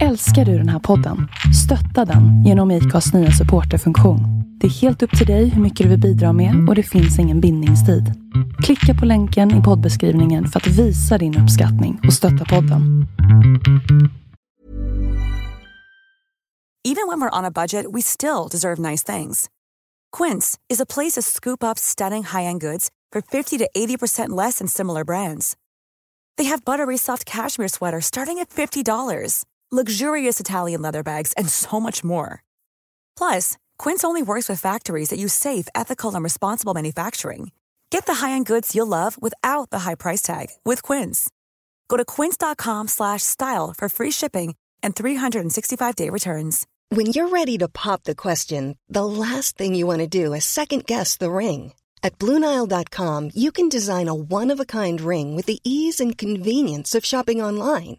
Älskar du den här podden? Stötta den genom IKAs nya supporterfunktion. Det är helt upp till dig hur mycket du vill bidra med och det finns ingen bindningstid. Klicka på länken i poddbeskrivningen för att visa din uppskattning och stötta podden. Even when we're on a budget, we still deserve nice things. Quince is a place to scoop up stunning high-end goods for 50 to 80% less than similar brands. They have buttery soft cashmere sweaters starting at $50, luxurious Italian leather bags, and so much more. Plus, Quince only works with factories that use safe, ethical, and responsible manufacturing. Get the high-end goods you'll love without the high price tag with Quince. Go to quince.com slash style for free shipping and 365-day returns. When you're ready to pop the question, the last thing you want to do is second guess the ring. At Bluenile.com, you can design a one of a kind ring with the ease and convenience of shopping online.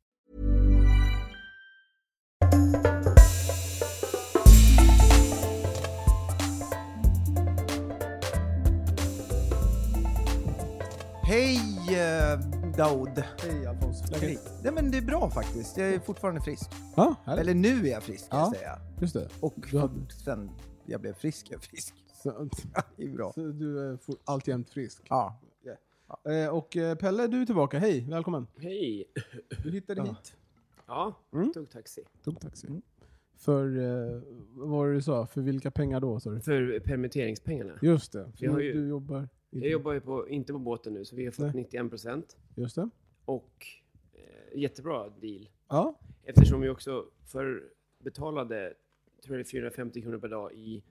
Hej eh, Daoud! Hej Alfons. Hej. Läget? Nej, men det är bra faktiskt. Jag är fortfarande frisk. Ja, härligt. Eller nu är jag frisk, ska jag Ja. säga. Just det. Och Du hade- sen jag blev frisk, jag är frisk. Så, Det är bra. så du är for- alltjämt frisk. Ja. Eh, och eh, Pelle, du är tillbaka. Hej, välkommen. Hej! Du hittade hit. Ja, Mm. tog taxi. Tog taxi. För, eh, vad var det du sa? För vilka pengar då? Sa du? För permitteringspengarna. Just det. För Jag har du, ju- du jobbar... Jag jobbar ju på, inte på båten nu, så vi har fått Nej. 91 procent. Just det. Och eh, jättebra deal. Ja. Eftersom vi också för betalade, tror jag det är 450 kronor per dag i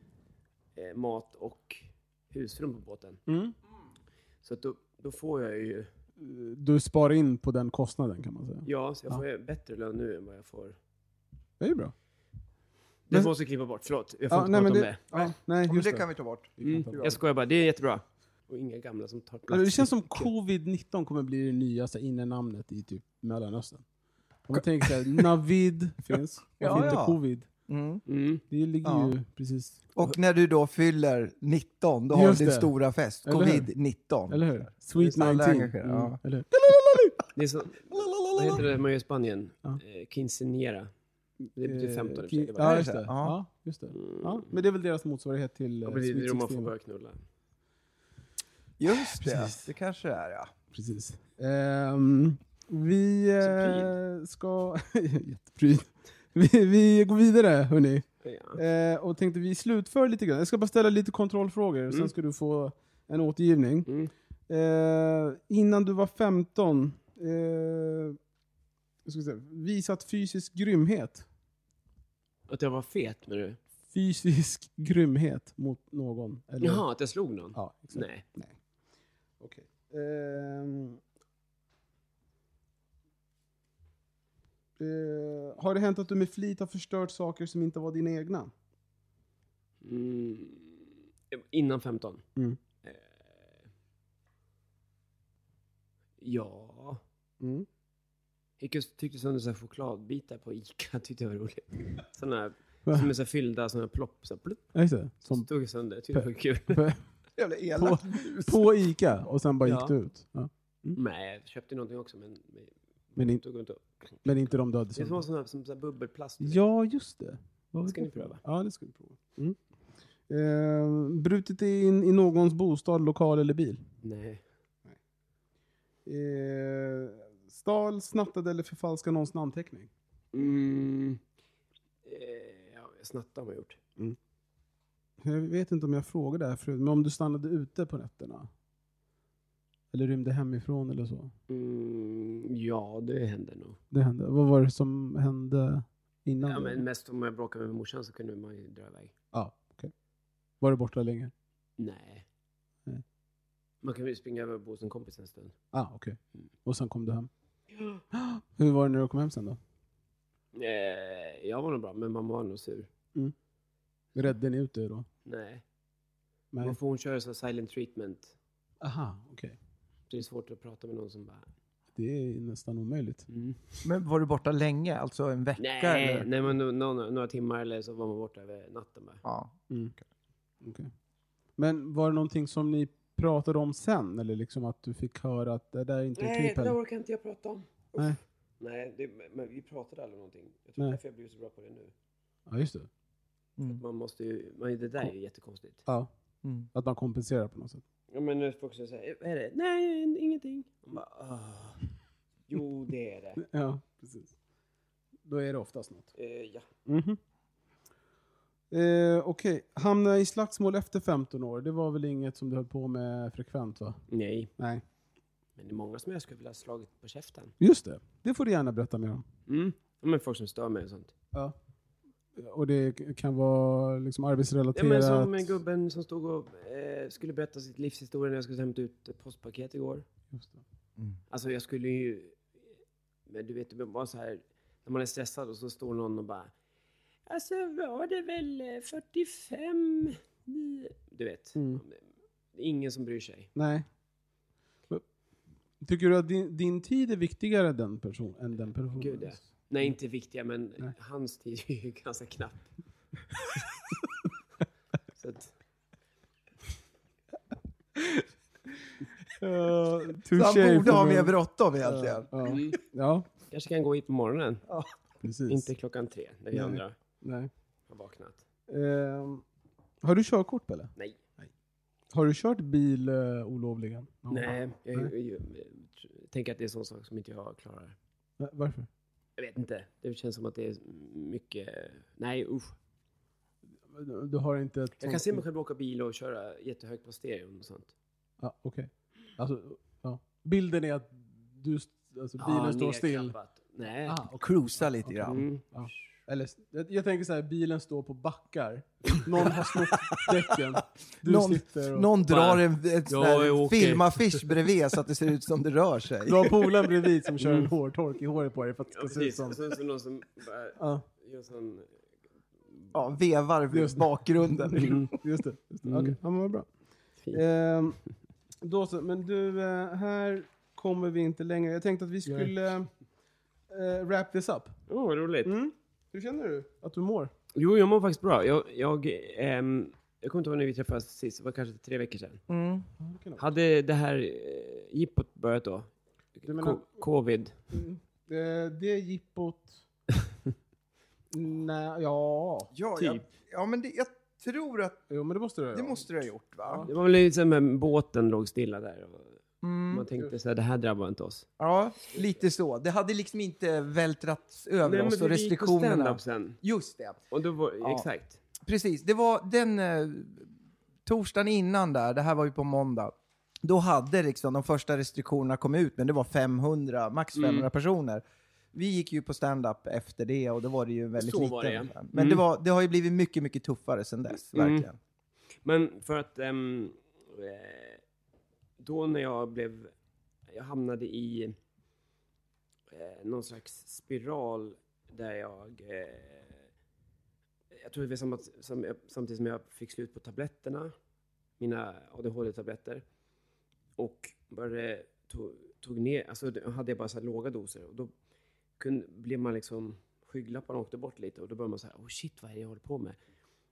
eh, mat och husrum på båten. Mm. Så att då, då får jag ju, Du sparar in på den kostnaden kan man säga. ja, så jag Ja. får ju bättre lön nu än vad jag får. Det är ju bra. Det Men- måste klippa bort, förlåt. Jag får Ja, inte nej, prata men om det, det. ja, nej, Men det det. kan vi ta bort. Mm. Jag skojar bara, det är jättebra. Och inga gamla som tar plats. Det känns som i kö. covid-19 kommer bli det nya så här, innenamnet i typ Mellanöstern. Om man tänker såhär, Navid finns, Ja, varför inte ja. covid? Mm. Mm. Det ligger Ja. ju precis... Och när du då fyller 19, då har Just du din det. stora fest. Eller hur? Covid-19. Eller hur? Sweet Så alla 19. engagerar, Mm, ja. eller hur? Det är så, vad heter det man gör i Spanien? Ja. Eh, quinceanera. Det betyder 15 i och för Eh, sig. Det var- Ja, just det. Ja. Ja, just det. Ja, men det är väl deras motsvarighet till Ja, precis, det är då man 16. får börja knulla. Just det, Precis. det kanske det är ja. Precis. Ehm, vi uh, ska... Jättepryd. Vi, vi går vidare, hörni. Ja. Eh, och tänkte vi slutför lite grann. Jag ska bara ställa lite kontrollfrågor, Mm. sen ska du få en återgivning. Mm. Eh, innan du var 15, eh, jag ska säga, visat fysisk grymhet. Att jag var fet med du? Fysisk grymhet mot någon. Eller? Jaha, att jag slog någon? Ja, exakt. Nej. Okej. Ehm. Eh, har det hänt att du med flit har förstört saker som inte var dina egna? Mm. Innan 15? Mm. Eh. Ja. Mm. Och tyckte sönder så chokladbitar på Ica, tyckte jag var roligt. Sådana som är så fyllda, sådana plopp, så här, plupp, Ja, just det. som Som stod sönder. Tyckte jag var kul. Jävla på, elak. på Ica, och sen bara Ja. gick du ut. Ja. Nej, jag köpte någonting också, men... men Men, in, tog inte upp. men inte de du hade Det är som sönder. sån här, som så här bubbelplast. Ja, just det. Vad var Det ska det ni pröva. Ja, det ska vi prova. Mm. Eh, brutit in i någons bostad, lokal eller bil? Nej. Eh, stal, snattade eller förfalskade någons namnteckning? Mm. Eh, ja, snatta har man gjort. Jag vet inte om jag frågade det här förut, men om du stannade ute på nätterna? Eller rymde hemifrån eller så? Mm, ja, det händer nog. Det hände. Vad var det som hände innan? Ja, men mest om jag bråkade med morsan så kunde man ju dra iväg. Ja, okej. Var du borta länge? Nej. Nej. Man kan ju springa över och bo hos en kompis en stund. Ah, okej. Mm. Och sen kom du hem? Hur var det när du kom hem sen då? Eh, jag var nog bra, men mamma var nog sur. Räddade ni ut det då? Nej. Nej. Varför hon kör så silent treatment. Aha, okej. Det är svårt att prata med någon som bara... Det är nästan omöjligt. Mm. Men var du borta länge? Alltså en vecka Nej, eller? nej men no, några timmar eller så var man borta över natten bara. Ja. Mm. Okej. Men var det någonting som ni pratade om sen? Eller liksom att du fick höra att det där är inte Nej, okej det där orkar inte jag prata om. Nej. Nej, det, men vi pratade aldrig om någonting. Jag tror Nej. därför jag blivit så bra på det nu. Ja, just det. Mm. Man måste ju, man, det där är ju jättekonstigt. Ja, Mm. att man kompenserar på något sätt. Ja men nu folk säger vad är det? Nej, ingenting. Man bara, "Ah." Jo, det är det. Ja, precis. Då är det oftast något. Eh, ja. Mhm. Eh, Okej, hamna i slagsmål efter 15 år, det var väl inget som du höll på med frekvent va? Nej, Nej. men det är många som jag skulle vilja ha slagit på käften. Just det, det får du gärna berätta mer om. Mm. Ja, men folk som stör mig och sånt. Ja. Och det kan vara liksom Ja, arbetsrelaterat? men som gubben som stod och eh, skulle berätta sitt livshistoria när jag skulle hämta ut ett postpaket igår. Just det. Alltså jag skulle ju... Men du vet, det var så här... När man är stressad och så står någon och bara... Alltså var det väl eh, 45? i-" Du vet. Mm. Det är ingen som bryr sig. Nej. Tycker du att din, din tid är viktigare än den, person, än den personen? Gud, ja. Nej, inte viktiga, men Nej. hans tid är ju ganska knapp. så att, Ja, Så han borde ha mer bråttom egentligen. Ja, mm, ja, kanske kan gå hit på morgonen. precis. Inte klockan tre, när vi Nej. andra Nej. har vaknat. Ehm, har du körkort Pelle? Nej. Har du kört bil uh, olovligen? Nej, jag, Nej. jag, jag, tänker att det är en sån sak som inte jag klarar. Va- Varför? Jag vet inte. Det känns som att det är mycket... Nej, usch. Du- har inte ett Jag kan se mig själv åka bil och köra jättehögt på stereon och sånt. Ja, okej. Alltså, ja. Bilden är att du, alltså, bilen står still. Nej. Ah, Och cruisa lite grann. Mm. Ja. Eller, jag, jag tänker så här, bilen står på backar. Någon har snott däcken. Du Någon, sitter och... någon drar en, en Ja, åker. filmaffisch bredvid så att det ser ut som det rör sig. Du har polaren bredvid som kör en hårtork i håret på dig för att det Ja, ska se ut som... Och sen så någon som bara Ja, gör sån... Ja, vevar Just det. bakgrunden. Mm. just det. Just det. Mm. Okej, ja, men vad bra. Ehm, då så, men du, eh, här kommer vi inte längre. Jag tänkte att vi skulle eh, wrap this up. Åh, vad roligt. Mm. Hur känner du att du mår? Jo, jag mår faktiskt bra. Jag, jag, ehm, jag kommer inte ihåg när vi träffades sist, det var kanske tre veckor sedan. Mm. Det det vara. Hade det här eh, jippot börjat då? Du menar- Co- Covid? Mm. Eh, det jippot... Nej, ja. Ja, Typ. jag, ja, men det, jag tror att Jo, men det måste du det göra. måste du ha gjort va? Det var väl lite som en båten låg stilla där. Och Mm. man tänkte så här, det här drabbar inte oss. Ja, lite så. Det hade liksom inte vältrats över Nej, oss och restriktionerna. sen. Just det. Och då var, Ja. exakt. Precis, det var den eh, torsdagen innan där, det här var ju på måndag, då hade liksom de första restriktionerna kommit ut, men det var 500, max 500 Mm. personer. Vi gick ju på stand-up efter det och då var det ju väldigt Så lite. var det, ja. Men Mm. det, var, det har ju blivit mycket, mycket tuffare sedan dess, Mm. verkligen. Men för att eh, då när jag blev, jag hamnade i eh, någon slags spiral där jag, eh, jag tror det var samma, som, samtidigt som jag fick slut på tabletterna, mina ADHD-tabletter, och började, tog, tog ner, alltså då hade jag bara så här låga doser och då kunde, blev man liksom, skygglapparna åkte bort lite och då började man säga, oh shit vad är det jag håller på med?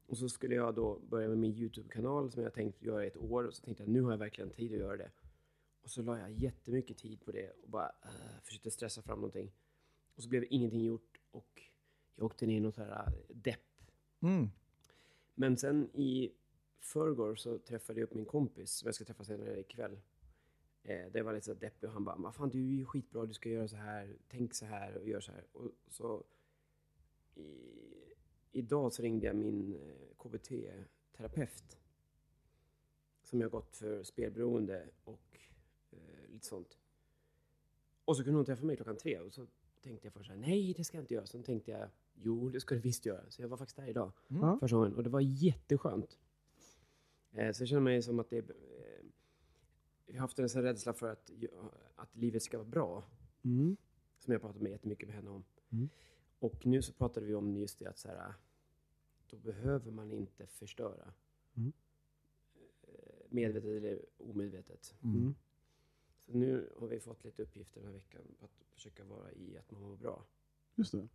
Och så skulle jag då börja med min YouTube-kanal som jag tänkt göra i ett år. Och så tänkte jag nu har jag verkligen tid att göra det. Och så la jag jättemycket tid på det och bara uh, försökte stressa fram någonting. Och så blev ingenting gjort och jag åkte ner i något här äh, depp. Mm. Men sen i förrgår så träffade jag upp min kompis som jag ska träffa senare ikväll. Eh, det var lite så deppig och han bara, vad fan du är ju skitbra, du ska göra så här, tänk så här och gör så här. Och så i, idag så ringde jag min eh, KBT-terapeut som jag gått för spelberoende och eh, lite sånt. Och så kunde hon träffa mig klockan tre och så tänkte jag först så här, nej det ska jag inte göra. Sen tänkte jag, jo det ska du visst göra. Så jag var faktiskt där idag, Ja. första gången. Och det var jätteskönt. Eh, så jag känner mig som att det eh, jag har haft en sån rädsla för att, att livet ska vara bra. Mm. Som jag pratat med jättemycket med henne om. Mm. Och nu så pratade vi om just det att så här, då behöver man inte förstöra. Mm. Eh, Medvetet eller omedvetet. Mm. Så nu har vi fått lite uppgifter den här veckan på att försöka vara i att man mår bra. Just det.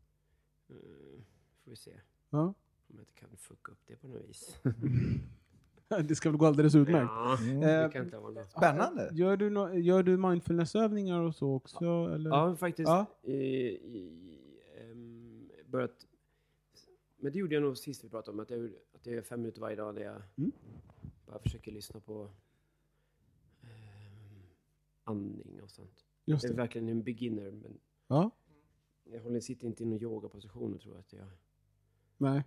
Mm, får vi se Ja. om jag inte kan fucka upp det på något vis. Det ska väl gå alldeles utmärkt. Ja, Mm. det Eh, kan inte vara något. Spännande. Gör du, no gör du mindfulnessövningar och så också? Eller? Ja, faktiskt. Ja. I, i, ehm, börjat... Men det gjorde jag nog sist vi pratade om, att jag, att jag gör fem minuter varje dag där jag Mm. bara försöker lyssna på ehm, andning och sånt. Just Jag är det. verkligen en beginner, men Ja. jag håller, sitter inte i någon yogaposition och tror att jag Nej.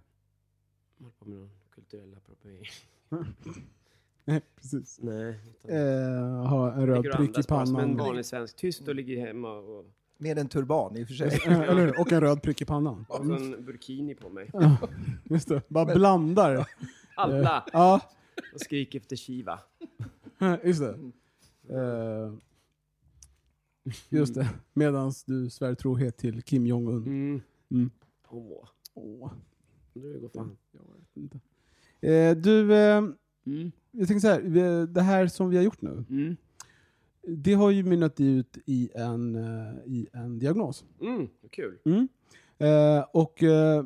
håller på med någon kulturell appropriering. Nej, precis. Nej. utan- Eh, ha en röd prick i bara som en pannan. vanlig svensk. Tyst och ligger hemma och, Med en turban i och för sig. Eller hur? Och en röd prick i pannan. och en burkini på mig. Ja, just det. Bara blandar. Alla! Ja, Och skriker efter Shiva. just det. Eh, just det. Medans du svär trohet till Kim Jong-Un. Mm. Mm. Åh, Åh, nu går fan. jag vet inte. Eh, du, eh, Mm. jag tänker så här. Det här som vi har gjort nu. Det har ju mynnat ut i en, eh, i en diagnos. Mm. Kul. Mm. Eh, och eh,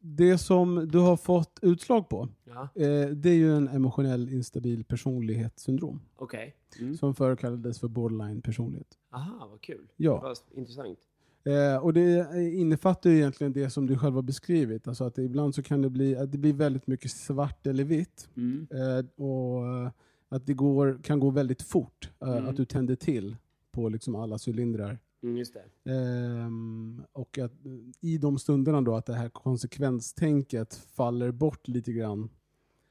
det som du har fått utslag på, Ja, eh, det är ju en emotionell instabil personlighetssyndrom. okej. Mm. Som förr kallades för borderline personlighet. Aha, vad kul. Ja. Vad intressant. Eh, och det innefattar ju egentligen det som du själv har beskrivit. Alltså att ibland så kan det bli, att det blir väldigt mycket svart eller vitt. Mm. Eh, och eh, att det går, kan gå väldigt fort. eh, Mm. Att du tänder till på liksom alla cylindrar. Mm, just det. Ehm, och att i de stunderna då att det här konsekvenstänket faller bort lite grann.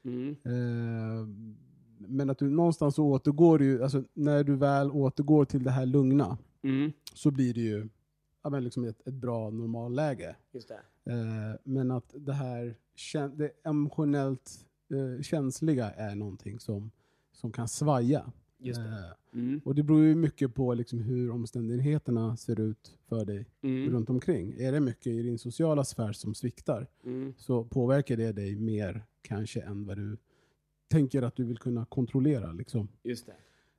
Mm. Ehm, men att du någonstans återgår ju, alltså när du väl återgår till det här lugna Mm. så blir det ju ja, men liksom ett, ett bra normalläge. Just det. Ehm, men att det här det emotionellt eh, känsliga är någonting som, som kan svaja. Just det. Ehm, Mm. och det beror ju mycket på liksom hur omständigheterna ser ut för dig Mm. runt omkring. Är det mycket i din sociala sfär som sviktar Mm. så påverkar det dig mer kanske än vad du tänker att du vill kunna kontrollera. Liksom. Just.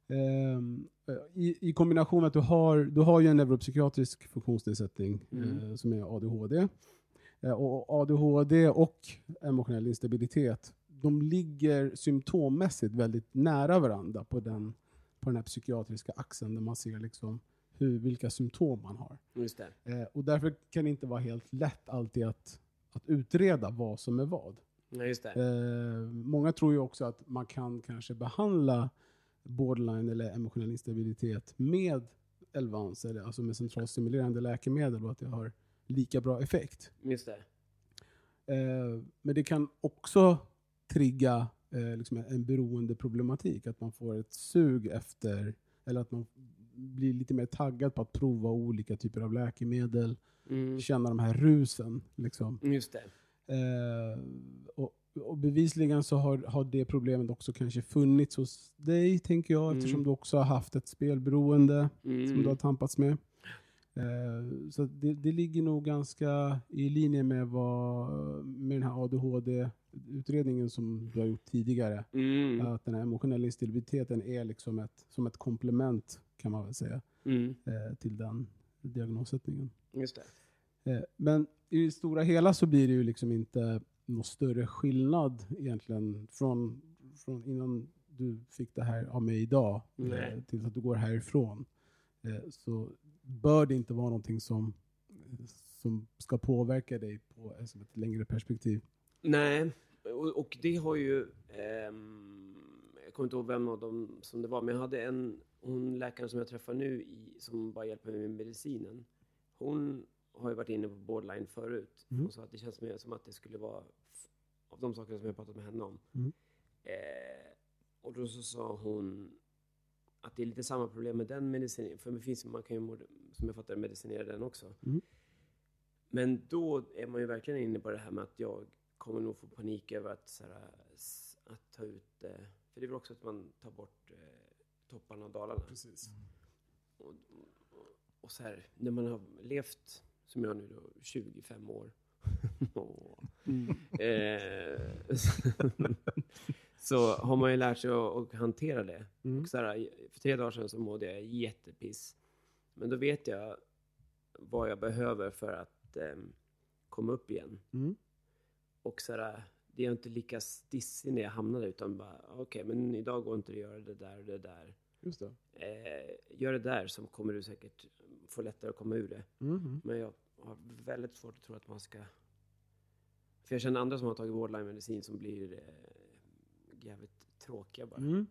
Ehm, i, I kombination med att du har, du har ju en neuropsykiatrisk funktionsnedsättning Mm. eh, som är ADHD. Eh, och ADHD och emotionell instabilitet, de ligger symptommässigt väldigt nära varandra på den, på den här psykiatriska axeln där man ser liksom hur, vilka symptom man har. Just. Eh, och därför kan det inte vara helt lätt alltid att, att utreda vad som är vad. Nej, just. Eh, många tror ju också att man kan kanske behandla borderline eller emotionell instabilitet med Elvans, alltså med centralstimulerande läkemedel och att det har lika bra effekt. Just det. Eh, men det kan också trigga eh, liksom en beroendeproblematik, att man får ett sug efter, eller att man blir lite mer taggad på att prova olika typer av läkemedel, Mm. känna de här rusen. Liksom. Just det. Eh, och, och bevisligen så har, har det problemet också kanske funnits hos dig, tänker jag, Mm. eftersom du också har haft ett spelberoende som Mm. du har tampats med. Eh, så det, det ligger nog ganska i linje med, vad, med den här ADHD-utredningen som du har gjort tidigare. Mm. Att den här emotionella instabiliteten är liksom ett, som ett komplement, kan man väl säga, Mm. eh, till den diagnossättningen. Just det. Eh, Men i det stora hela så blir det ju liksom inte någon större skillnad egentligen från, från innan du fick det här av mig idag Nej. tills att du går härifrån. Så bör det inte vara någonting som, som ska påverka dig på ett, som ett längre perspektiv. Nej, och, och det har ju... ehm, jag kommer inte ihåg vem av dem som det var, men jag hade en hon läkaren som jag träffar nu i, som bara hjälper mig med medicinen. Hon har ju varit inne på borderline förut. Mm. Hon sa att det känns mer som att det skulle vara av de sakerna som jag pratat med henne om. Mm. Eh, och då så sa hon att det är lite samma problem med den medicinen. För det finns, man kan ju, som jag fattar medicinera den också. Mm. Men då är man ju verkligen inne på det här med att jag kommer nog få panik över att, så här, att ta ut... Eh, för det är väl också att man tar bort eh, topparna och dalarna. Precis. Och, och, och så här, när man har levt, som jag nu då, 25 år. Åh. Eh, så har man ju lärt sig att, att hantera det. Mm. Och så här, för tre dagar sedan så mådde jag jättepiss. Men då vet jag vad jag behöver för att em, komma upp igen. Mm. Och så här, det är inte lika stissig när jag hamnar där, utan bara okej, men idag går inte att göra det där och det där. Just det. Eh, gör det där så kommer du säkert få lättare att komma ur det. Mhm. Men jag har väldigt svårt att tro att man ska... För jag känner andra som har tagit vårdline-medicin som blir eh, jävligt tråkiga bara. Mm.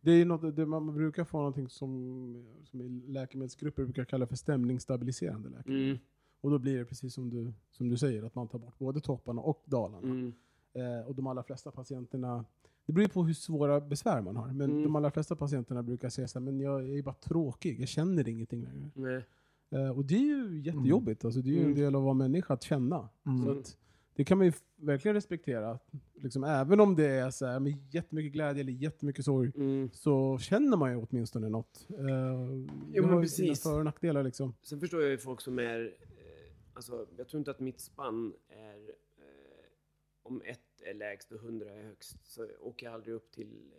Det är ju något, det man brukar få någonting som, som i läkemedelsgrupper brukar kalla för stämningsstabiliserande läkemedel. Mm, Och då blir det precis som du, som du säger, att man tar bort både topparna och dalarna. mm, Eh, och de allra flesta patienterna, det beror på hur svåra besvär man har, men Mm. de allra flesta patienterna brukar säga så här, men jag är bara tråkig, jag känner ingenting längre. nej. Eh, och det är ju jättejobbigt, alltså, det är ju en Mm. del av att vara människa att känna. Mm. Så att, det kan man ju verkligen respektera. Liksom, även om det är så här, med jättemycket glädje eller jättemycket sorg, Mm. så känner man ju åtminstone något. Uh, Jo, men precis. sina för och nackdelar liksom. Sen förstår jag ju folk som är... Eh, alltså, jag tror inte att mitt spann är... Eh, om ett är lägst och hundra är högst, så åker jag aldrig upp till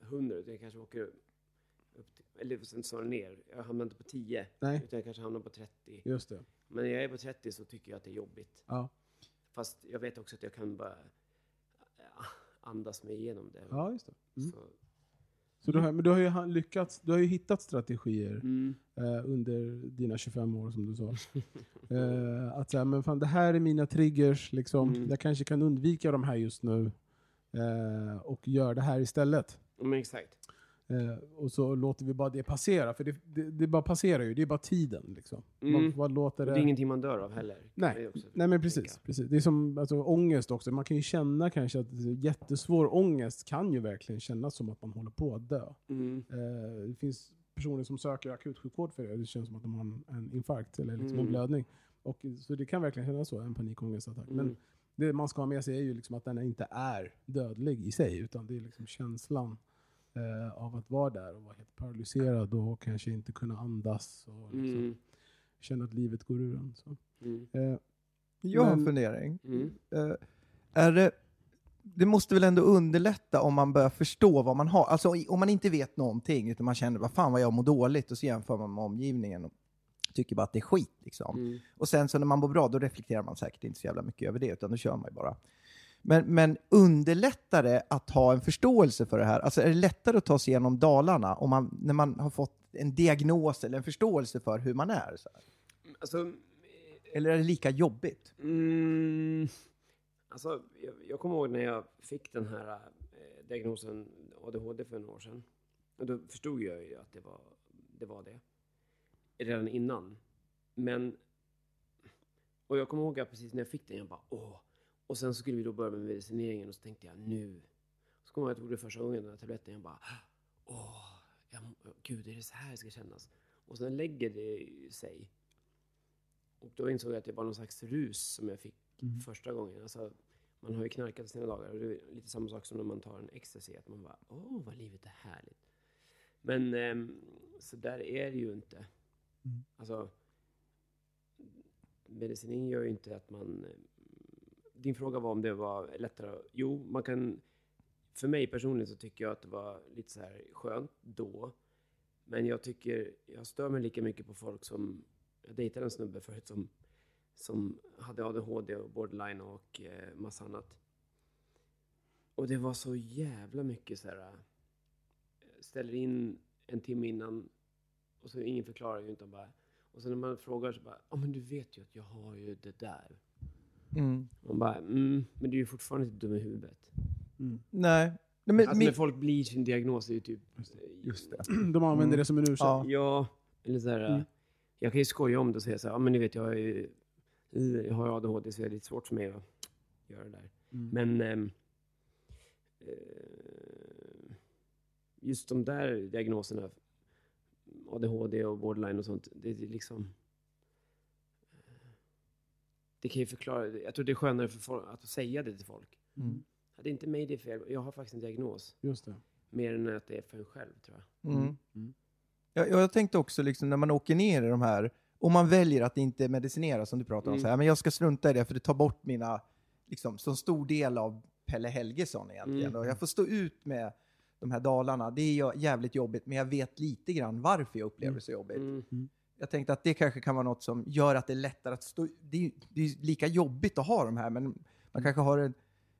hundra, utan jag kanske åker upp till... Eller sen snarare ner. Jag hamnar inte på 10, Nej, utan jag kanske hamnar på 30. just det. Men när jag är på 30 så tycker jag att det är jobbigt. Ja, Fast jag vet också att jag kan bara eh, andas mig igenom det. ja just det. Mm. Så, Så du har, men du har ju lyckats, du har ju hittat strategier mm, eh, under dina 25 år som du sa. eh, att säga, men fan det här är mina triggers, liksom. Mm. jag kanske kan undvika de här just nu eh, och gör det här istället. men exakt. Eh, och så låter vi bara det passera, för det, det, det bara passerar ju, det är bara tiden. Liksom. Mm. Man bara låter det... det är ingenting man dör av heller. Nej, man Nej men precis, precis. Det är som alltså, ångest också. Man kan ju känna kanske att jättesvår ångest kan ju verkligen kännas som att man håller på att dö. Mm, Eh, det finns personer som söker akutsjukvård för det. Det känns som att de har en, en infarkt eller liksom Mm. en blödning. Och, så det kan verkligen kännas så, en panikångestattack. Men mm, det man ska ha med sig är ju liksom att den inte är dödlig i sig, utan det är liksom känslan eh, av att vara där och vara helt paralyserad och kanske inte kunna andas och liksom mm, känna att livet går ur en. Så. mm, Eh, Jag har en fundering. mm. Eh, är det, det måste väl ändå underlätta om man börjar förstå vad man har. Alltså om man inte vet någonting, utan man känner vad fan vad jag mår dåligt och så jämför man med omgivningen och tycker bara att det är skit. Liksom. Mm. Och sen så när man mår bra, då reflekterar man säkert inte så jävla mycket över det, utan då kör man ju bara. Men, men underlättar det att ha en förståelse för det här? Alltså är det lättare att ta sig igenom dalarna om man, när man har fått en diagnos eller en förståelse för hur man är? Så här? Alltså, Eller är det lika jobbigt? mm, alltså jag, jag kommer ihåg när jag fick den här eh, diagnosen ADHD för några år sedan. Och då förstod jag ju att det var det. Var det. Redan innan. Men... Och jag kommer ihåg att precis när jag fick den, jag bara åh. Och sen så skulle vi då börja med medicineringen och så tänkte jag nu. Så kommer jag jag tog det första gången, den här tabletten, jag bara åh, jag, gud är det så här det ska kännas? Och sen lägger det sig. Och då insåg jag att det var någon slags rus som jag fick Mm. första gången. Alltså, man har ju knarkat i sina dagar och det är lite samma sak som när man tar en ecstasy, att man bara åh vad livet är härligt. Men ehm, så där är det ju inte. Mm. Alltså, medicinering gör ju inte att man... Din fråga var om det var lättare. Jo, man kan... För mig personligen så tycker jag att det var lite så här skönt då. Men jag tycker, jag stör mig lika mycket på folk som, jag dejtade en snubbe förut som, som hade ADHD och borderline och eh, massa annat. Och det var så jävla mycket så här, eh, ställer in en timme innan och så ingen förklarar ju utan bara, och sen när man frågar så bara, ja men du vet ju att jag har ju det där. Mm. Man bara, mm, men du är ju fortfarande inte dum i huvudet. Mm. Nej. Nej, men, Alltså min- när folk blir sin diagnos är ju typ... Just det. De använder Mm. det som en ursäkt. Ja. Ja, eller så här, Mm. Jag kan ju skoja om det och säga så här, ja men ni vet jag har ju jag har ADHD så det är lite svårt för mig att göra det där. Mm. Men ehm, eh, just de där diagnoserna, ADHD och borderline och sånt, det är liksom... Det kan ju förklara, jag tror det är skönare för folk att säga det till folk. Mm. Ja, Det är inte mig det är fel, jag har faktiskt en diagnos. Just det. Mer än att det är för en själv tror jag. Mm. Mm. Jag, jag tänkte också liksom när man åker ner i de här, om man väljer att inte medicinera som du pratar om, Mm. så här, men jag ska strunta i det för det tar bort mina, liksom, så stor del av Pelle Helgesson egentligen. Mm. Och jag får stå ut med de här dalarna. Det är jävligt jobbigt, men jag vet lite grann varför jag upplever det så jobbigt. Mm. Jag tänkte att det kanske kan vara något som gör att det är lättare att stå Det är det är lika jobbigt att ha de här, men man kanske har en,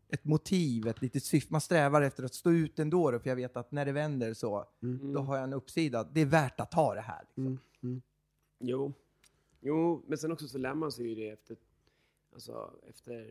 ett motiv, ett litet syfte. Man strävar efter att stå ut ändå, då, för jag vet att när det vänder så, Mm. då har jag en uppsida. Det är värt att ta det här. Liksom. Mm. Mm. Jo. Jo, men sen också så lär man sig ju det efter, alltså efter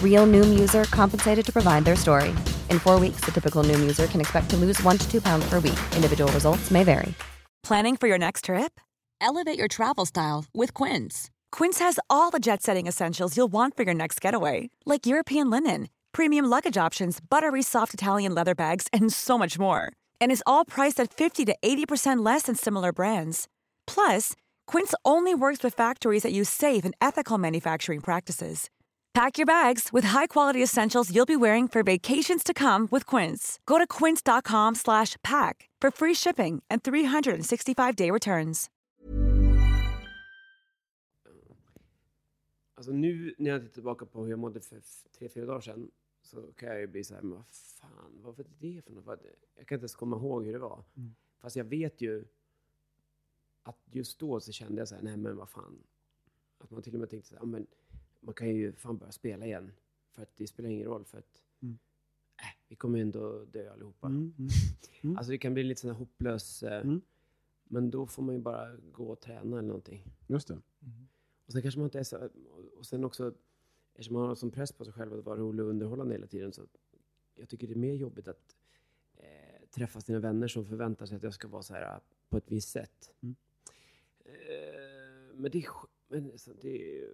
Real Noom user compensated to provide their story. In four weeks, the typical Noom user can expect to lose one to two pounds per week. Individual results may vary. Planning for your next trip? Elevate your travel style with Quince. Quince has all the jet setting essentials you'll want for your next getaway, like European linen, premium luggage options, buttery soft Italian leather bags, and so much more. And is all priced at 50 to 80% less than similar brands. Plus, Quince only works with factories that use safe and ethical manufacturing practices. Pack your bags with high-quality essentials you'll be wearing for vacations to come with Quince. Go to quince.com slash pack for free shipping and 365-day returns. Alltså nu när jag tittar tillbaka på hur jag mådde för tre, fyra dagar sedan så kan jag ju bli så här, men vad fan, vad var det för något? Jag kan inte ens komma ihåg hur det var. Fast jag vet ju att just då så kände jag så här, nej men vad fan. Att man till och med tänkte så här, men man kan ju fan börja spela igen. För att det spelar ingen roll för att Mm. äh, vi kommer ändå dö allihopa. Mm. Mm. Mm. Alltså det kan bli lite sån här hopplös, eh, Mm. men då får man ju bara gå och träna eller någonting. Just det. Och sen kanske man inte är så, och sen också, eftersom man har som press på sig själv att vara rolig och underhållande hela tiden, så jag tycker det är mer jobbigt att eh, träffa sina vänner som förväntar sig att jag ska vara så här på ett visst sätt. Mm. Eh, men det är, men det är,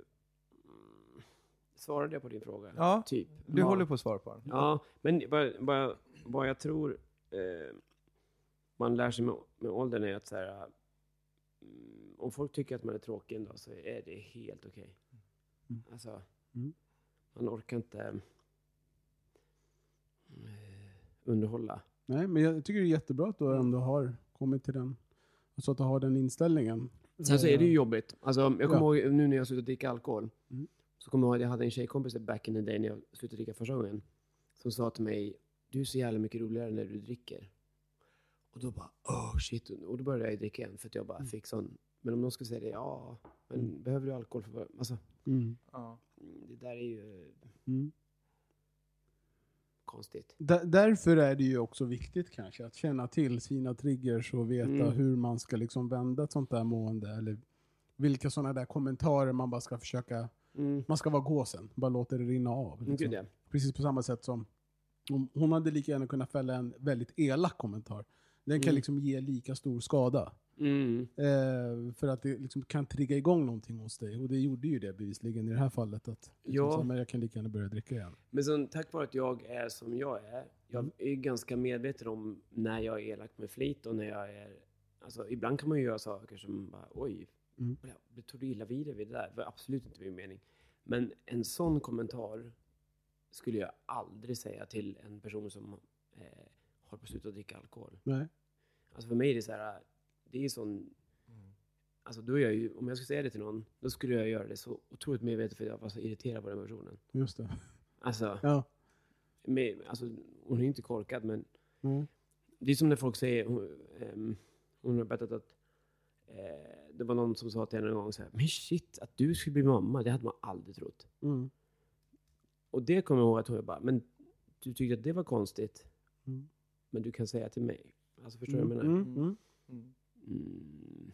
Svarade jag på din fråga? Ja, typ. Du Ja. håller på att svara på den. Ja, men vad, vad, vad jag tror eh, man lär sig med, med åldern är att så här, mm, om folk tycker att man är tråkig en dag så är det helt okej. Mm. Alltså, Mm. man orkar inte eh, underhålla. Nej, men jag tycker det är jättebra att Mm. du ändå har kommit till den, alltså att du har den inställningen. Sen så är det ju Eh, jobbigt. Alltså, jag kommer Ja. ihåg nu när jag slutade dricka alkohol. Mm. Så kommer jag ihåg att jag hade en tjejkompis back in the day när jag slutade dricka första gången. Som sa till mig, du är så jävla mycket roligare när du dricker. Och då bara, oh shit. Och då började jag dricka igen för att jag bara fick sån. Men om någon skulle säga det, ja, men behöver du alkohol för Alltså, Mm. Ja. det där är ju Mm. konstigt. Där- därför är det ju också viktigt kanske att känna till sina triggers och veta Mm. hur man ska liksom vända ett sånt där mående. Eller vilka sådana där kommentarer man bara ska försöka, Mm. man ska vara gåsen, bara låta det rinna av. Mm, Liksom. Ja. Precis på samma sätt som om hon hade lika gärna kunnat fälla en väldigt elak kommentar. Den kan Mm. liksom ge lika stor skada. Mm. Eh, för att det liksom kan trigga igång någonting hos dig. Och det gjorde ju det bevisligen i det här fallet. Att liksom, Ja. men jag kan lika gärna börja dricka igen. Men sen, tack vare att jag är som jag är, jag Mm. är ganska medveten om när jag är elak med flit och när jag är... Alltså, ibland kan man ju göra saker som bara, oj, Mm. jag tog du illa vid dig vid det där? Det var absolut inte min mening. Men en sån kommentar skulle jag aldrig säga till en person som eh, har på slutat dricka alkohol. Nej. Alltså för mig är det så här, det är sån... Alltså då är jag ju, om jag skulle säga det till någon, då skulle jag göra det så otroligt medvetet för att jag var så irriterad på den personen. Just det. Alltså, Ja. med, alltså, hon är ju inte korkad, men Mm. det är som när folk säger, hon, ehm, hon har berättat att eh, det var någon som sa till henne en gång så här, men shit, att du skulle bli mamma, det hade man aldrig trott. Mm. Och det kommer jag ihåg att hon bara, men du tyckte att det var konstigt, Mm. men du kan säga till mig. Alltså förstår du vad jag Mm, menar? mm, mm. Mm. Mm.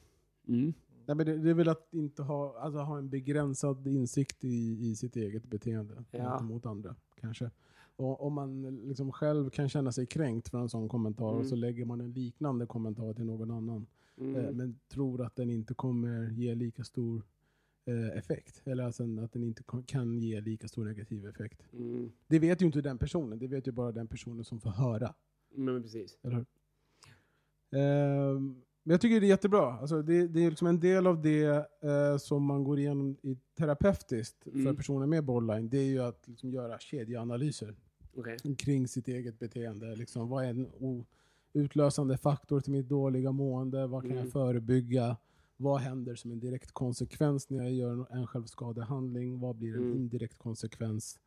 Mm. Nej, men det, det är väl att inte ha, alltså ha en begränsad insikt i, i sitt eget beteende Ja. gentemot andra. Kanske. Och om man liksom själv kan känna sig kränkt för en sån kommentar Mm. och så lägger man en liknande kommentar till någon annan. Mm. Eh, men tror att den inte kommer ge lika stor eh, effekt. Eller alltså att den inte kan ge lika stor negativ effekt. Mm. Det vet ju inte den personen, det vet ju bara den personen som får höra. Men precis. Eller hur? Ehm, men jag tycker det är jättebra. Alltså det, det är liksom en del av det eh, som man går igenom i terapeutiskt för Mm. personer med borderline. Det är ju att liksom göra kedjeanalyser Okej. kring sitt eget beteende. Liksom, vad är en o- utlösande faktor till mitt dåliga mående? Vad kan Mm. jag förebygga? Vad händer som en direkt konsekvens när jag gör en självskadehandling? Vad blir en Mm. indirekt konsekvens?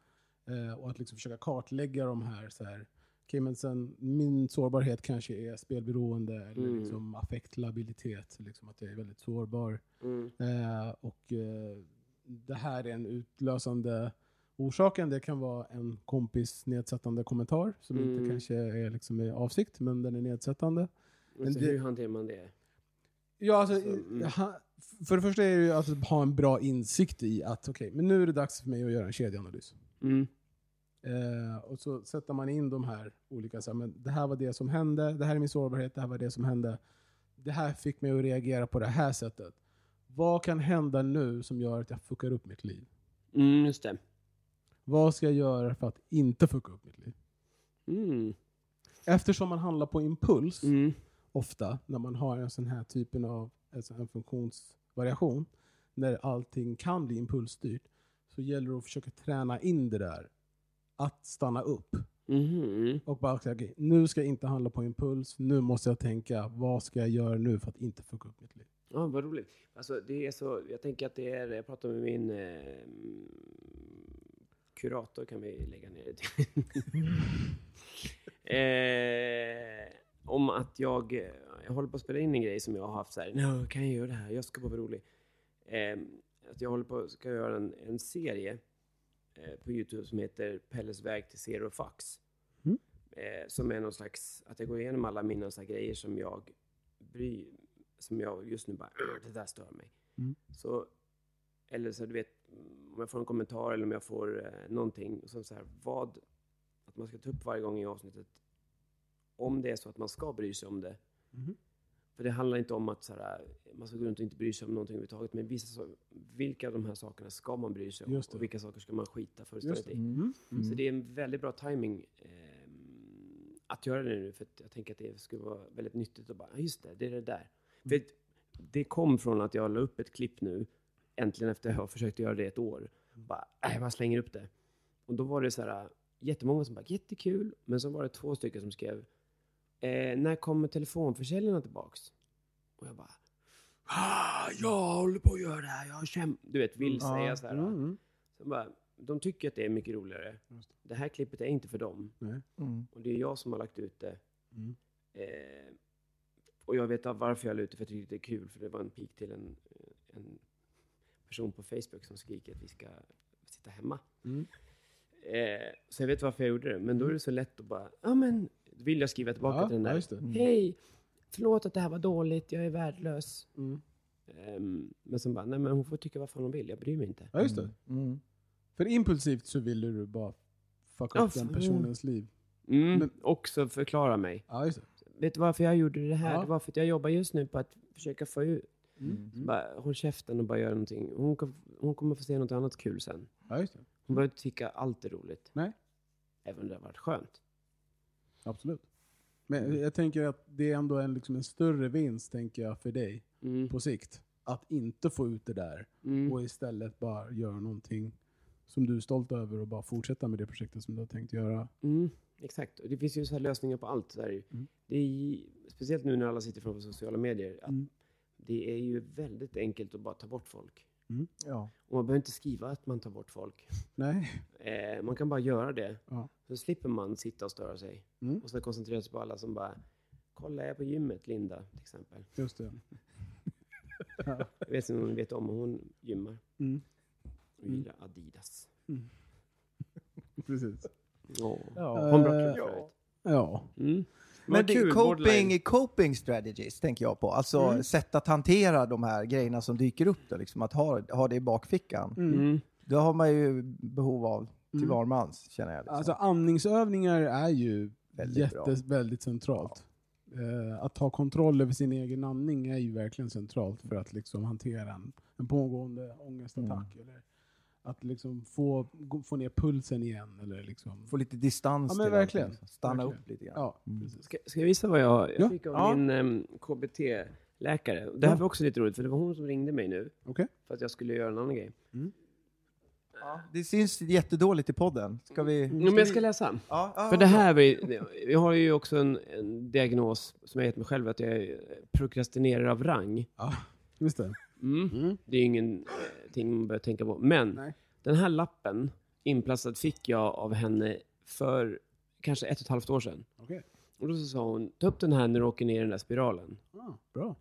Eh, och att liksom försöka kartlägga de här. Så här okej, men sen, min sårbarhet kanske är spelberoende eller Mm. liksom affektlabilitet. Liksom att jag är väldigt sårbar. Mm. Eh, och eh, det här är en utlösande orsaken. Det kan vara en kompis nedsättande kommentar som inte Mm. kanske är liksom med avsikt, men den är nedsättande. Men Så det- hur hanterar man det? Ja, alltså, Så, mm. ha- för det första är det ju att ha en bra insikt i att okej, men nu är det dags för mig att göra en kedjeanalys. Mm. Eh, och så sätter man in de här olika, så här, men det här var det som hände, det här är min sårbarhet, det här var det som hände. Det här fick mig att reagera på det här sättet. Vad kan hända nu som gör att jag fuckar upp mitt liv? Mm, just det. Vad ska jag göra för att inte fucka upp mitt liv? Mm. Eftersom man handlar på impuls, Mm. ofta, när man har en sån här typen av alltså en funktionsvariation, när allting kan bli impulsstyrt, så gäller det att försöka träna in det där. Att stanna upp. Mhm. Och bara säga, okej, nu ska jag inte handla på impuls, nu måste jag tänka, vad ska jag göra nu för att inte fucka upp mitt liv? Ja, vad roligt. Alltså, det är så, jag tänker att det är, jag pratade med min eh, kurator, kan vi lägga ner det eh, om att jag, jag håller på att spela in en grej som jag har haft så här, "Nå, kan jag göra det här? Jag ska bara vara rolig. Eh, att jag håller på att ska göra en, en serie eh, på Youtube som heter Pelles väg till zero fucks. Mm. Eh, som är någon slags, att jag går igenom alla mina så grejer som jag bry, som jag just nu bara, "Ugh, det där stör mig. Mm. Så, eller så du vet, om jag får en kommentar eller om jag får eh, någonting som så här, vad, att man ska ta upp varje gång i avsnittet, om det är så att man ska bry sig om det. Mhm. För det handlar inte om att så här, man ska gå runt och inte bry sig om någonting överhuvudtaget, men vissa, vilka av de här sakerna ska man bry sig om? Och vilka saker ska man skita fullständigt i? Mm. Mm. Så det är en väldigt bra timing ehm, att göra det nu, för att jag tänker att det skulle vara väldigt nyttigt att bara, "Ja, just det, det är det där. För det kom från att jag la upp ett klipp nu, äntligen efter att jag har försökt göra det ett år. Bara, äh, jag bara slänger upp det. Och då var det så här, jättemånga som bara, jättekul, men så var det två stycken som skrev, eh, när kommer telefonförsäljarna tillbaks? Och jag bara, ah, jag håller på att göra det här, jag kämpar. Du vet, vill Ja. säga så här. Mm. Så bara, de tycker att det är mycket roligare. Det här klippet är inte för dem. Mm. Och det är jag som har lagt ut det. Mm. Eh, och jag vet varför jag la ut det, för jag tyckte det är kul. För det var en pik till en, en person på Facebook som skriker att vi ska sitta hemma. Mm. Eh, så jag vet varför jag gjorde det. Men då är det så lätt att bara, ja men, då vill jag skriva tillbaka Ja, till den ja, där. det. Mm. Hej, förlåt att det här var dåligt, jag är värdelös. Mm. Ehm, men sen bara, nej men hon får tycka vad fan hon vill, jag bryr mig inte. Ja, just det. Mm. För impulsivt så ville du bara fucka Ja, upp den f- personens liv. Mm, Men- också förklara mig. Ja, just det. Vet du varför jag gjorde det här? Ja. Det var för att jag jobbar just nu på att försöka få ut... Mm. Så Bara, håll käften och bara gör någonting. Hon, hon kommer få se något annat kul sen. Ja, just det. Hon behöver inte tycka allt är roligt. Nej. Även om det har varit skönt. Absolut. Men jag tänker att det är ändå en, liksom en större vinst, tänker jag, för dig Mm. på sikt. Att inte få ut det där Mm. och istället bara göra någonting som du är stolt över och bara fortsätta med det projektet som du har tänkt göra. Mm, exakt. Och det finns ju så här lösningar på allt. Så. Mm. Det är, speciellt nu när alla sitter framför sociala medier. Att Mm. Det är ju väldigt enkelt att bara ta bort folk. Ja. Och man behöver inte skriva att man tar bort folk. Nej. Eh, man kan bara göra det. Ja. Så slipper man sitta och störa sig. Mm. Och så koncentrera sig på alla som bara Kolla, jag är på gymmet, Linda, till exempel. Just det. ja. Jag vet inte om ni vet om, hon gymmar. Mm. Och gillar Adidas. Precis. Åh. Ja. Har en bra Eh, kropp förut. Ja. Mm. Men det, kul, coping, coping strategies tänker jag på. Alltså Mm. sätt att hantera de här grejerna som dyker upp. Då, liksom att ha, ha det i bakfickan. Mm. Det har man ju behov av till Mm. var mans, känner jag. Liksom. Alltså andningsövningar är ju Väldigt jätte, bra. väldigt centralt. Eh, att ha kontroll över sin egen andning är ju verkligen centralt för att liksom hantera en, en pågående ångestattack. Mm. Eller att liksom få, få ner pulsen igen. Eller liksom. Få lite distans Ja, men verkligen. allting. Stanna Verkligen. upp lite grann. Ja, Mm. Ska, ska jag visa vad jag, jag Ja. fick av Ja. min um, KBT-läkare? Det här Ja. var också lite roligt, för det var hon som ringde mig nu. Okej. För att jag skulle göra en annan grej. Ja, det syns jättedåligt i podden. Ska vi... Mm, men jag ska läsa. Ja, ja, För det här, ju- jag har ju också en, en diagnos som jag gett mig själv, att jag är prokrastinerar av rang. Ja, just det. Mm. Mm. Det är ingenting man bör tänka på. Men Nej. den här lappen inplastad fick jag av henne för kanske ett och ett halvt år sedan. Okej. Och då sa hon, ta upp den här när du åker ner i den där spiralen. Ah, bra.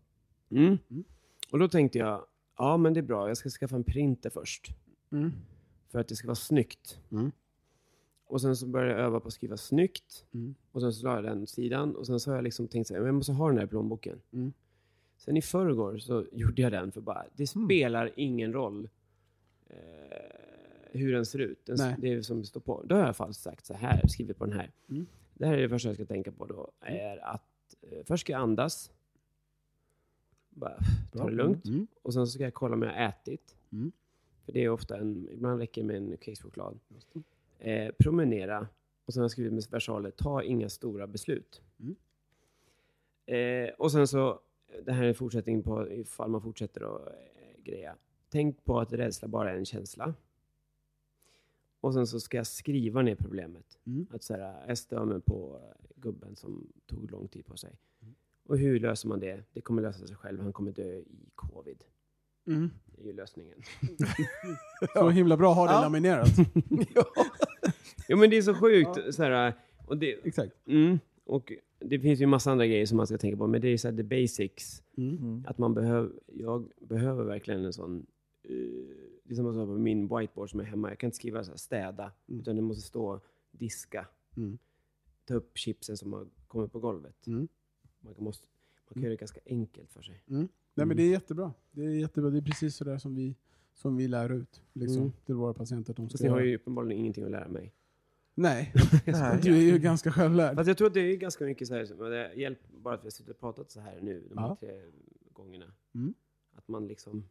Mm. Mm. Och då tänkte jag, ja men det är bra, jag ska skaffa en printer först. Mm. För att det ska vara snyggt. Mm. Och sen så började jag öva på att skriva snyggt. Och sen så la jag den sidan. Och sen så har jag liksom tänkt så här, jag måste ha den där plånboken. Mm. Sen i förrgår så gjorde jag den för bara, det Mm. spelar ingen roll eh, hur den ser ut. Den, det är som det står på. Då har jag i alla fall sagt så här, skrivit på den här. Mm. Det här är det första jag ska tänka på då. Är att eh, först ska jag andas. Bara ta det lugnt. Mm. Och sen så ska jag kolla om jag har ätit. Mm. För det är ofta en, ibland räcker med en kexchoklad. Eh, promenera. Och sen har jag skrivit med versaler, ta inga stora beslut. Mm. Eh, och sen så, det här är en fortsättning på ifall man fortsätter att eh, greja. Tänk på att rädsla bara är en känsla. Och sen så ska jag skriva ner problemet. Mm. Att så här, jag stör mig på gubben som tog lång tid på sig. Mm. Och hur löser man det? Det kommer lösa sig själv. Han kommer dö i covid. Mm. Det är ju lösningen. Så himla bra att ha det Ja. laminerat. jo men det är så sjukt. Så här, och det, Exakt. mm, och det finns ju massa andra grejer som man ska tänka på. Men det är så här the basics. Mm. Att man behöver, jag behöver verkligen en sån, eh, det är som att stå på min whiteboard som är hemma. Jag kan inte skriva så här, städa, Mm. utan det måste stå diska. Mm. Ta upp chipsen som har kommit på golvet. Mm. Man, kan måste, man kan göra det ganska enkelt för sig. Mm. Nej, men det är jättebra. Det är jättebra. Det är precis så där som vi, som vi lär ut liksom, Mm. till våra patienter. Att de Fast ni har ju uppenbarligen ingenting att lära mig. Nej, Nej. du är ju ganska självlärd. Fast jag tror att det är ganska mycket så här, hjälper bara att vi har suttit och pratat så här nu, de här Ja. tre gångerna. Mm. Att man liksom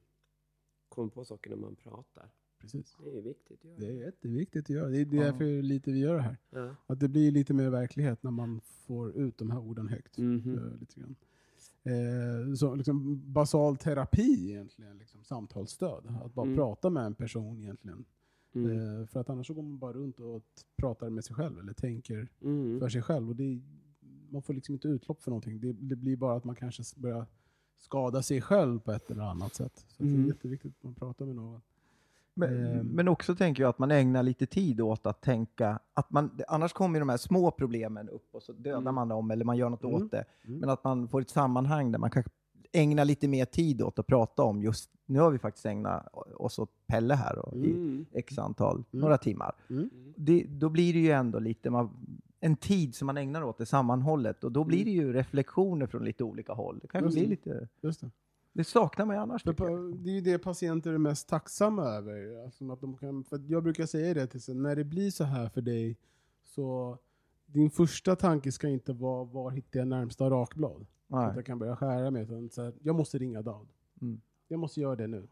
kommer på saker när man pratar. Precis. Det är viktigt. att göra. Det är jätteviktigt att göra. Det är Ja. därför lite vi gör det här. Ja. Att det blir lite mer verklighet när man får ut de här orden högt. Mhm. Eh, lite grann. Eh, så liksom basal terapi egentligen, liksom, samtalsstöd. Att bara Mm. prata med en person egentligen. Mm. Eh, för att annars så går man bara runt och pratar med sig själv eller tänker Mm. för sig själv. Och det, man får liksom inte utlopp för någonting. Det, det blir bara att man kanske börjar skada sig själv på ett eller annat sätt. Så att det Mm. är jätteviktigt att man pratar med någon. Men, Ehm. men också tänker jag att man ägnar lite tid åt att tänka, att man, annars kommer ju de här små problemen upp och så dödar Mm. man dem eller man gör något Mm. åt det. Mm. Men att man får ett sammanhang där man kan ägna lite mer tid åt att prata om just, nu har vi faktiskt ägnat oss åt Pelle här och, i Mm. x antal, Mm. några timmar. Mm. Det, då blir det ju ändå lite, man, en tid som man ägnar åt det sammanhållet och då blir det ju reflektioner från lite olika håll. Det kanske blir lite, Just det. det saknar man ju annars. Jag. det är ju det patienter är mest tacksamma över. Alltså att de kan, för jag brukar säga det till sig, när det blir så här för dig, så din första tanke ska inte vara var hittar jag närmsta rakblad? Så att Nej. jag kan börja skära med. Utan så här, jag måste ringa Daud. Mm. Jag måste göra det nu.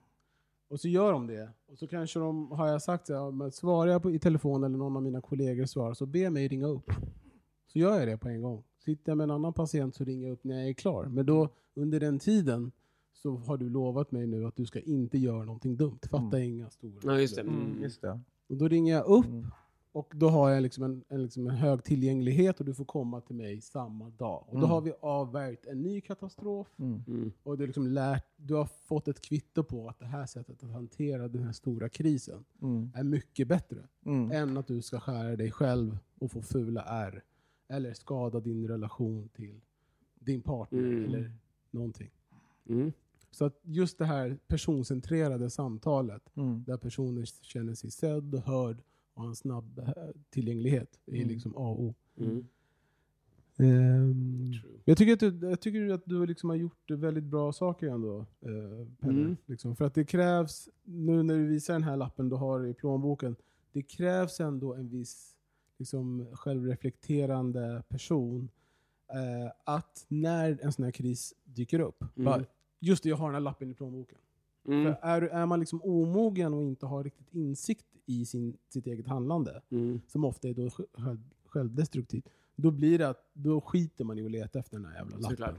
Och så gör de det. Och så kanske de, har jag sagt, så här, men svarar jag på, i telefon eller någon av mina kollegor svarar, så be mig ringa upp. Så gör jag det på en gång. Sitter jag med en annan patient så ringer jag upp när jag är klar. Men då, under den tiden, så har du lovat mig nu att du ska inte göra någonting dumt. Fatta inga stora Ja, just det. beslut. Mm. Just det. Och då ringer jag upp Mm. Och då har jag liksom en, en, liksom en hög tillgänglighet och du får komma till mig samma dag. Och då Mm. har vi avvärjt en ny katastrof Mm. Mm. och du, har liksom lärt, du har fått ett kvitto på att det här sättet att hantera den här stora krisen Mm. är mycket bättre Mm. än att du ska skära dig själv och få fula ärr. Eller skada din relation till din partner Mm. eller någonting. Mm. Så att just det här personcentrerade samtalet Mm. där personen känner sig sedd och hörd och en snabb eh, tillgänglighet är Mm. liksom A och O. Mm. True. jag tycker att du, jag tycker att du liksom har gjort väldigt bra saker ändå, eh, Pelle. Mm. Liksom. För att det krävs, nu när du visar den här lappen du har i plånboken, det krävs ändå en viss liksom, självreflekterande person eh, att när en sån här kris dyker upp, Mm. bara, just det, jag har den här lappen i plånboken. Mm. För är, är man liksom omogen och inte har riktigt insikt i sin, sitt eget handlande, Mm. som ofta är då själv, självdestruktivt, då blir det att då skiter man i att leta efter den här jävla lappen. Såklart.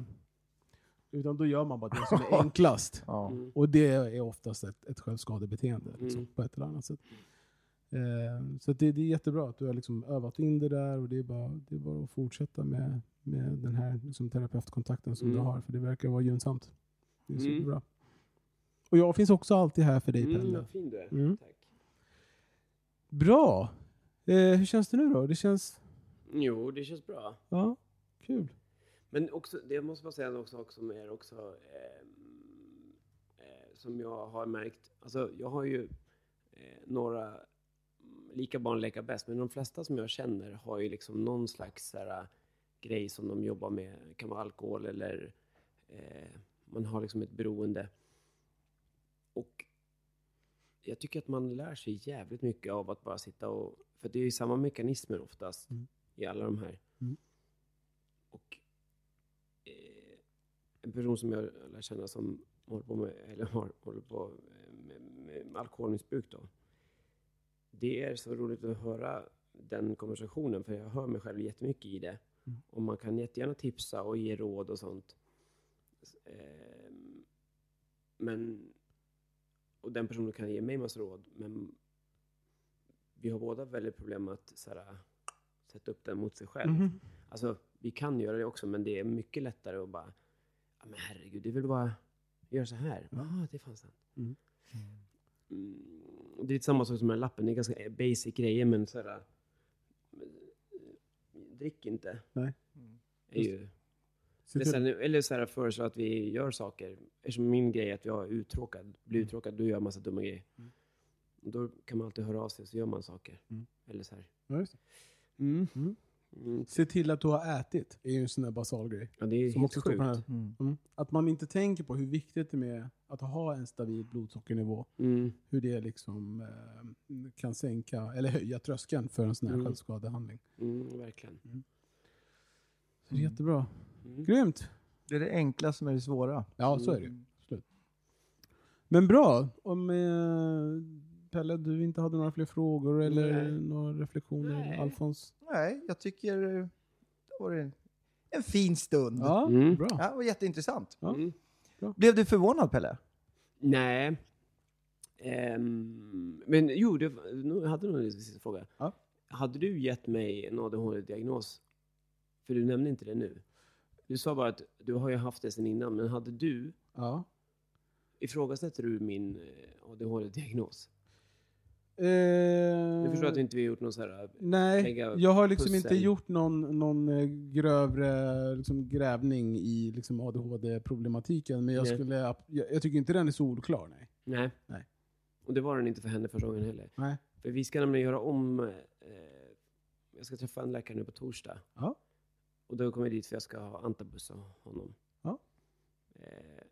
Utan då gör man bara det som är enklast. Ja. Mm. Och det är oftast ett, ett självskadebeteende liksom, Mm. på ett eller annat sätt. Eh, så det, det är jättebra att du har liksom övat in det där och det är bara, det är bara att fortsätta med, med den här liksom, terapeutkontakten som Mm. du har, för det verkar vara gynnsamt. Det är Mm. Och jag finns också alltid här för dig Mm, Pelle. vad fin du är. Mm. Tack. Bra! Eh, hur känns det nu då? Det känns... Jo, det känns bra. Ja, kul. Men också, det måste bara säga sak som är också ehm, eh, som jag har märkt. Alltså, jag har ju eh, några lika barn leka bäst, men de flesta som jag känner har ju liksom någon slags här, grej som de jobbar med. Det kan vara alkohol eller eh, man har liksom ett beroende. Och jag tycker att man lär sig jävligt mycket av att bara sitta och... För det är ju samma mekanismer oftast Mm. i alla de här. Mm. Och eh, en person som jag lär känna som håller på med, eller har, håller på med, med, med alkoholmissbruk då. Det är så roligt att höra den konversationen, för jag hör mig själv jättemycket i det. Mm. Och man kan jättegärna tipsa och ge råd och sånt. Ehm, men, och den personen kan ge mig massa råd, men vi har båda väldigt problem med att så här, sätta upp den mot sig själv. Mhm. Alltså, vi kan göra det också, men det är mycket lättare att bara, ja, men herregud, det är väl bara göra så här. Ja, ah, det är fan sant. Mm. Mm, det är samma sak som den här lappen, det är ganska basic grejer, men så här, drick inte. Nej. Är ju, Se eller till- så här, eller så här föreslå att vi gör saker. Eftersom min grej är att jag är uttråkad, blir uttråkad, då gör jag massa dumma grejer. Mm. Och då kan man alltid höra av sig, så gör man saker. Mm. Eller så här. Det. Mm. Mm. Mm. Se till att du har ätit, är ju en sån där basal grej. Ja, det är Som helt också sjukt. här. Mm. Mm. Att man inte tänker på hur viktigt det är med att ha en stabil blodsockernivå. Mm. Hur det liksom eh, kan sänka, eller höja tröskeln för en sån här Mm. självskadehandling. Mm, verkligen. Så det är jättebra. Mm. Grymt! Det är det enkla som är det svåra. Ja, så är det ju. Absolut. Men bra. Om eh, Pelle, du inte hade några fler frågor eller Nej. några reflektioner? Nej. Alfons? Nej, jag tycker eh, det var en, en fin stund. Ja, Mm. bra. Ja, det var jätteintressant. Ja. Mm. Blev du förvånad Pelle? Nej. Ehm, men jo, det, nu hade nog en sista fråga. Ja. Hade du gett mig en ADHD-diagnos? För du nämnde inte det nu. Du sa bara att du har ju haft det sedan innan, men hade du, Ja. ifrågasätter du min eh, ADHD-diagnos? Eh, Du förstår att inte vi har gjort någon så här... Nej, lägga jag har liksom pussel. inte gjort någon, någon eh, grövre liksom, grävning i liksom, ADHD-problematiken. Men jag, Nej. skulle, jag, jag tycker inte den är solklar. Nej. Nej. Nej. Och det var den inte för henne första gången heller. Nej. För vi ska nämligen göra om... Eh, jag ska träffa en läkare nu på torsdag. Ja. Och då kommer jag dit för jag ska ha antabussa honom. Ja. Eh,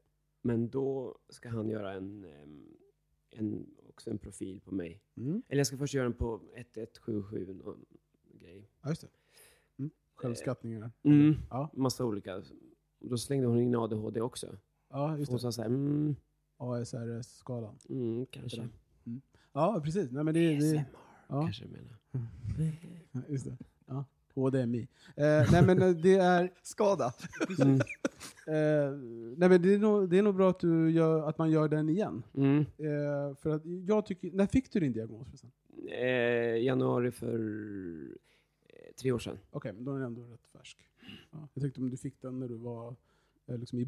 men då ska han göra en, em, en, också en profil på mig. Mm. Eller jag ska först göra den på 1177 någon grej. Ja, just det. Mm. Självskattningar. Mm. Ja. Massa olika. Och då slängde hon in ADHD också. ja, just Hon det. sa så här, mm, ASRS-skalan. mm, kanske. Ja, precis. Nej, men det, det, ASMR ja. kanske du menar. Just det. Ja. HDMI. Eh, nej men eh, det är, Skada. Mm. eh, nej, men det, är nog, det är nog bra att, du gör, att man gör den igen. Mm. Eh, för att jag tycker, när fick du din diagnos förresten? Eh, januari för eh, tre år sedan. Okej, men då är den ändå rätt färsk. Ja. Jag tyckte om du fick den när du var liksom i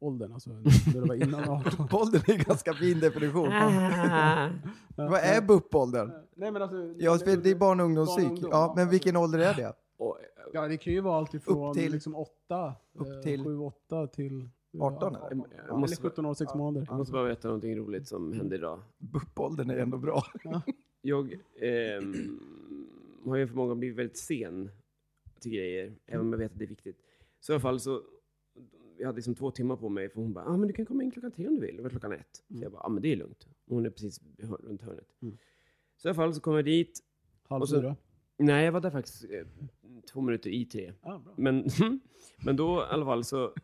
BUP-åldern, alltså när du var innan 18. BUP-åldern är en ganska fin definition. Ah. Vad är BUP-åldern? Nej, men alltså, Ja, det är barn och ungdomspsyk. Barn och ungdom, Ja, ja. men vilken ålder är det? Och, Ja, det kan ju vara allt ifrån Upp till- liksom 8, upp till- 7, 8 till... 18 ja, eller? ja, Jag måste- eller 17 år, 6 månader. jag måste bara berätta någonting roligt som hände idag. BUP-åldern är ändå bra. Jag ehm, har ju för många blivit väldigt sen. till grejer, även om jag vet att det är viktigt. Så i alla fall så, jag hade liksom två timmar på mig, för hon bara, ah, men du kan komma in klockan tre om du vill. Det var klockan ett. Så jag bara, ah, men det är lugnt. Hon är precis runt hörnet. Mm. Så i alla fall så kom jag dit. Halv fyra? Nej, jag var där faktiskt eh, två minuter i tre. Ah. Men, men då i alla fall så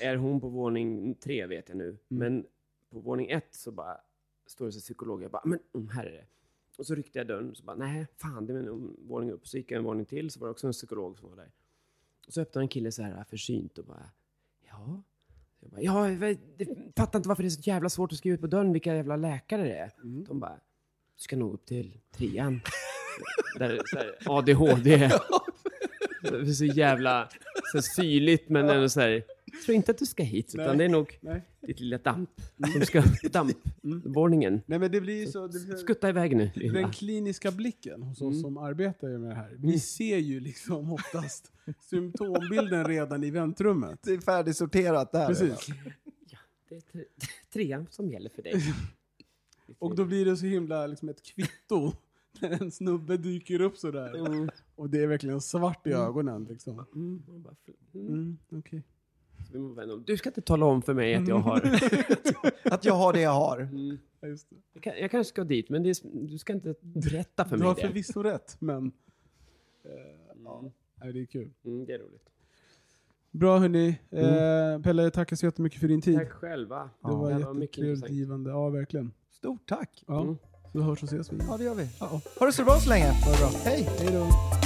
är hon på våning tre vet jag nu. Men på våning ett så bara står det så psykolog. Jag bara, men mm, här är det. Och så ryckte jag dörren och så bara, nej fan det är en våning upp. Så gick jag en våning till så var det också en psykolog som var där. Och så öppnade en kille så här försynt och bara, ja. Jag bara, ja, jag fattar inte varför det är så jävla svårt att skriva ut på dörren vilka jävla läkare det är. De bara, du ska nog upp till trean. Där så här, ADHD. Det är så jävla så syrligt men ändå så här, jag tror inte att du ska hit utan Nej. det är nog Nej. ditt lilla damp som ska, dampvåningen. Nej, men det blir så... Det blir, Skutta iväg nu lilla. den kliniska blicken hos Mm. oss som arbetar med det här. Vi ser ju liksom oftast symptombilden redan i väntrummet. Det är färdigsorterat där. Precis. Det är tre- trean som gäller för dig. Och då blir det så himla liksom ett kvitto när en snubbe dyker upp sådär. Mm. Och det är verkligen svart i ögonen liksom. Mm, mm. Mm, vända om. Du ska inte tala om för mig att jag har... Att jag har det jag har. Mm. Ja, just det. Jag, kan, jag kanske ska dit, men det är, du ska inte berätta för Du mig har det. förvisso rätt, men... eh, ja, nej, det är kul. Mm, det är roligt. Bra hörni. Eh, Pelle, tackar så jättemycket för din tid. Tack själva. Det var det här var givande. Ja, verkligen. Stort tack. Ja, Mm. så hörs och ses vi. Ja, det gör vi. Ja, Ha det så bra så länge. bra. Hej. Hej då.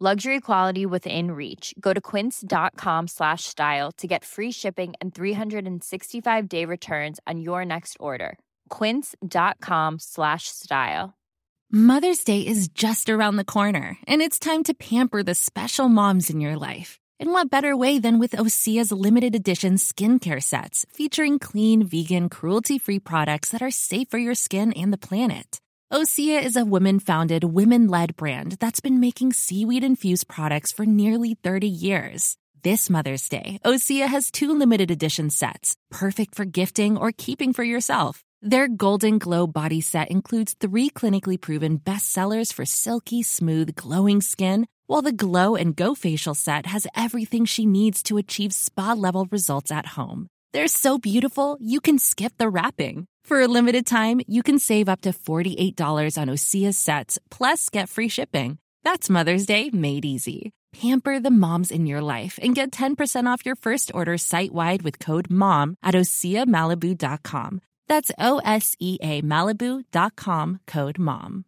Luxury quality within reach. Go to quince.com slash style to get free shipping and 365 day returns on your next order. Quince.com slash style. Mother's Day is just around the corner, and it's time to pamper the special moms in your life. And what better way than with Osea's limited edition skincare sets featuring clean, vegan, cruelty free products that are safe for your skin and the planet? Osea is a women founded, women led brand that's been making seaweed infused products for nearly 30 years. This Mother's Day, Osea has two limited edition sets, perfect for gifting or keeping for yourself. Their Golden Glow body set includes three clinically proven bestsellers for silky, smooth, glowing skin, while the Glow and Go facial set has everything she needs to achieve spa level results at home. They're so beautiful, you can skip the wrapping. For a limited time, you can save up to $48 on Osea sets, plus get free shipping. That's Mother's Day made easy. Pamper the moms in your life and get 10% off your first order site wide with code MOM at OseaMalibu.com. That's O S E A Malibu.com code MOM.